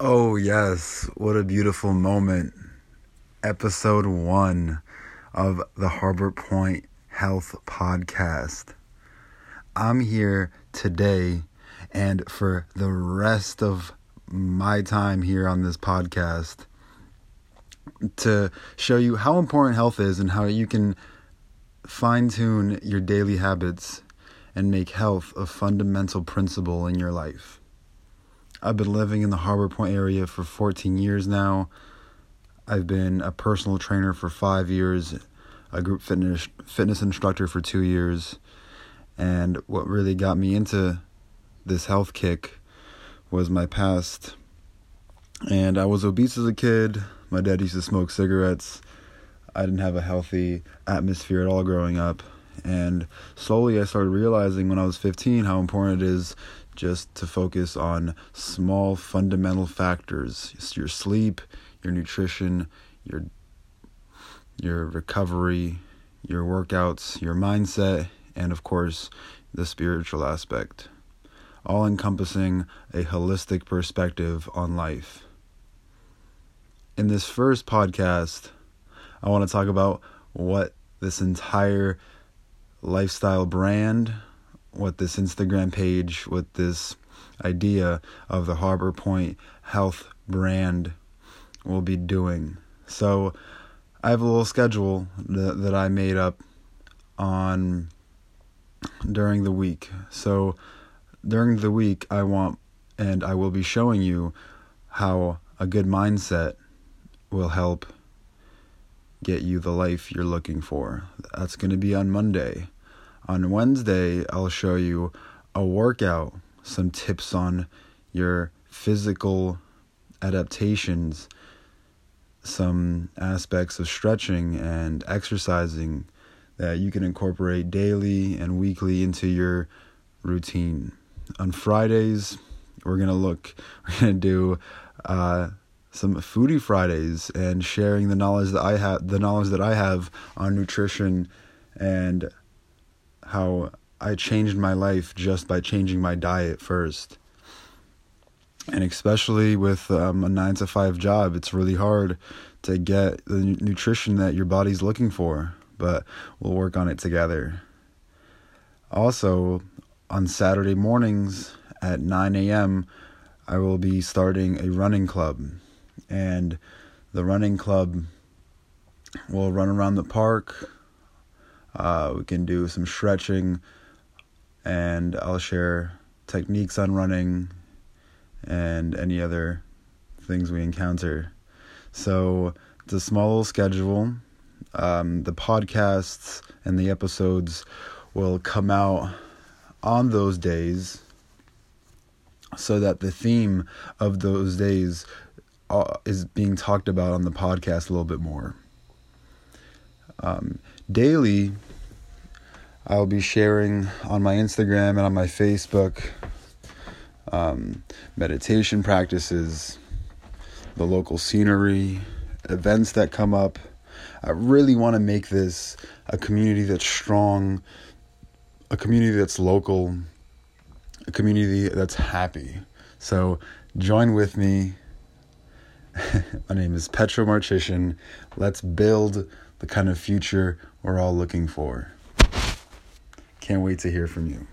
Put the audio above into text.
Oh, yes. What a beautiful moment. Episode one of the Harbor Point Health Podcast. I'm here today and for the rest of my time here on this podcast to show you how important health is and how you can fine tune your daily habits and make health a fundamental principle in your life. I've been living in the Harbor Point area for 14 years now. I've been a personal trainer for five years, a group fitness fitness instructor for two years, and what really got me into this health kick was my past. And I was obese as a kid. My dad used to smoke cigarettes. I didn't have a healthy atmosphere at all growing up. And slowly I started realizing when I was 15 how important it is just to focus on small fundamental factors your sleep, your nutrition, your your recovery, your workouts, your mindset, and of course, the spiritual aspect. All encompassing a holistic perspective on life. In this first podcast, I want to talk about what this entire lifestyle brand, what this Instagram page, what this idea of the Harbor Point Health brand will be doing. So, I have a little schedule that, that I made up on during the week. So, during the week, I want and I will be showing you how a good mindset will help get you the life you're looking for. That's going to be on Monday. On Wednesday, I'll show you a workout, some tips on your physical adaptations, some aspects of stretching and exercising that you can incorporate daily and weekly into your routine. On Fridays, we're going to look, we're going to do uh, some foodie Fridays and sharing the knowledge that I have the knowledge that I have on nutrition and how I changed my life just by changing my diet first. And especially with um, a nine to five job, it's really hard to get the nutrition that your body's looking for, but we'll work on it together. Also, on Saturday mornings at 9 a.m., I will be starting a running club and the running club will run around the park. Uh, we can do some stretching, and I'll share techniques on running and any other things we encounter. So it's a small little schedule. Um, the podcasts and the episodes will come out on those days so that the theme of those days uh, is being talked about on the podcast a little bit more. Um, daily, I'll be sharing on my Instagram and on my Facebook um, meditation practices, the local scenery, events that come up. I really want to make this a community that's strong, a community that's local, a community that's happy. So join with me My name is Petro Marchician. Let's build the kind of future we're all looking for. Can't wait to hear from you.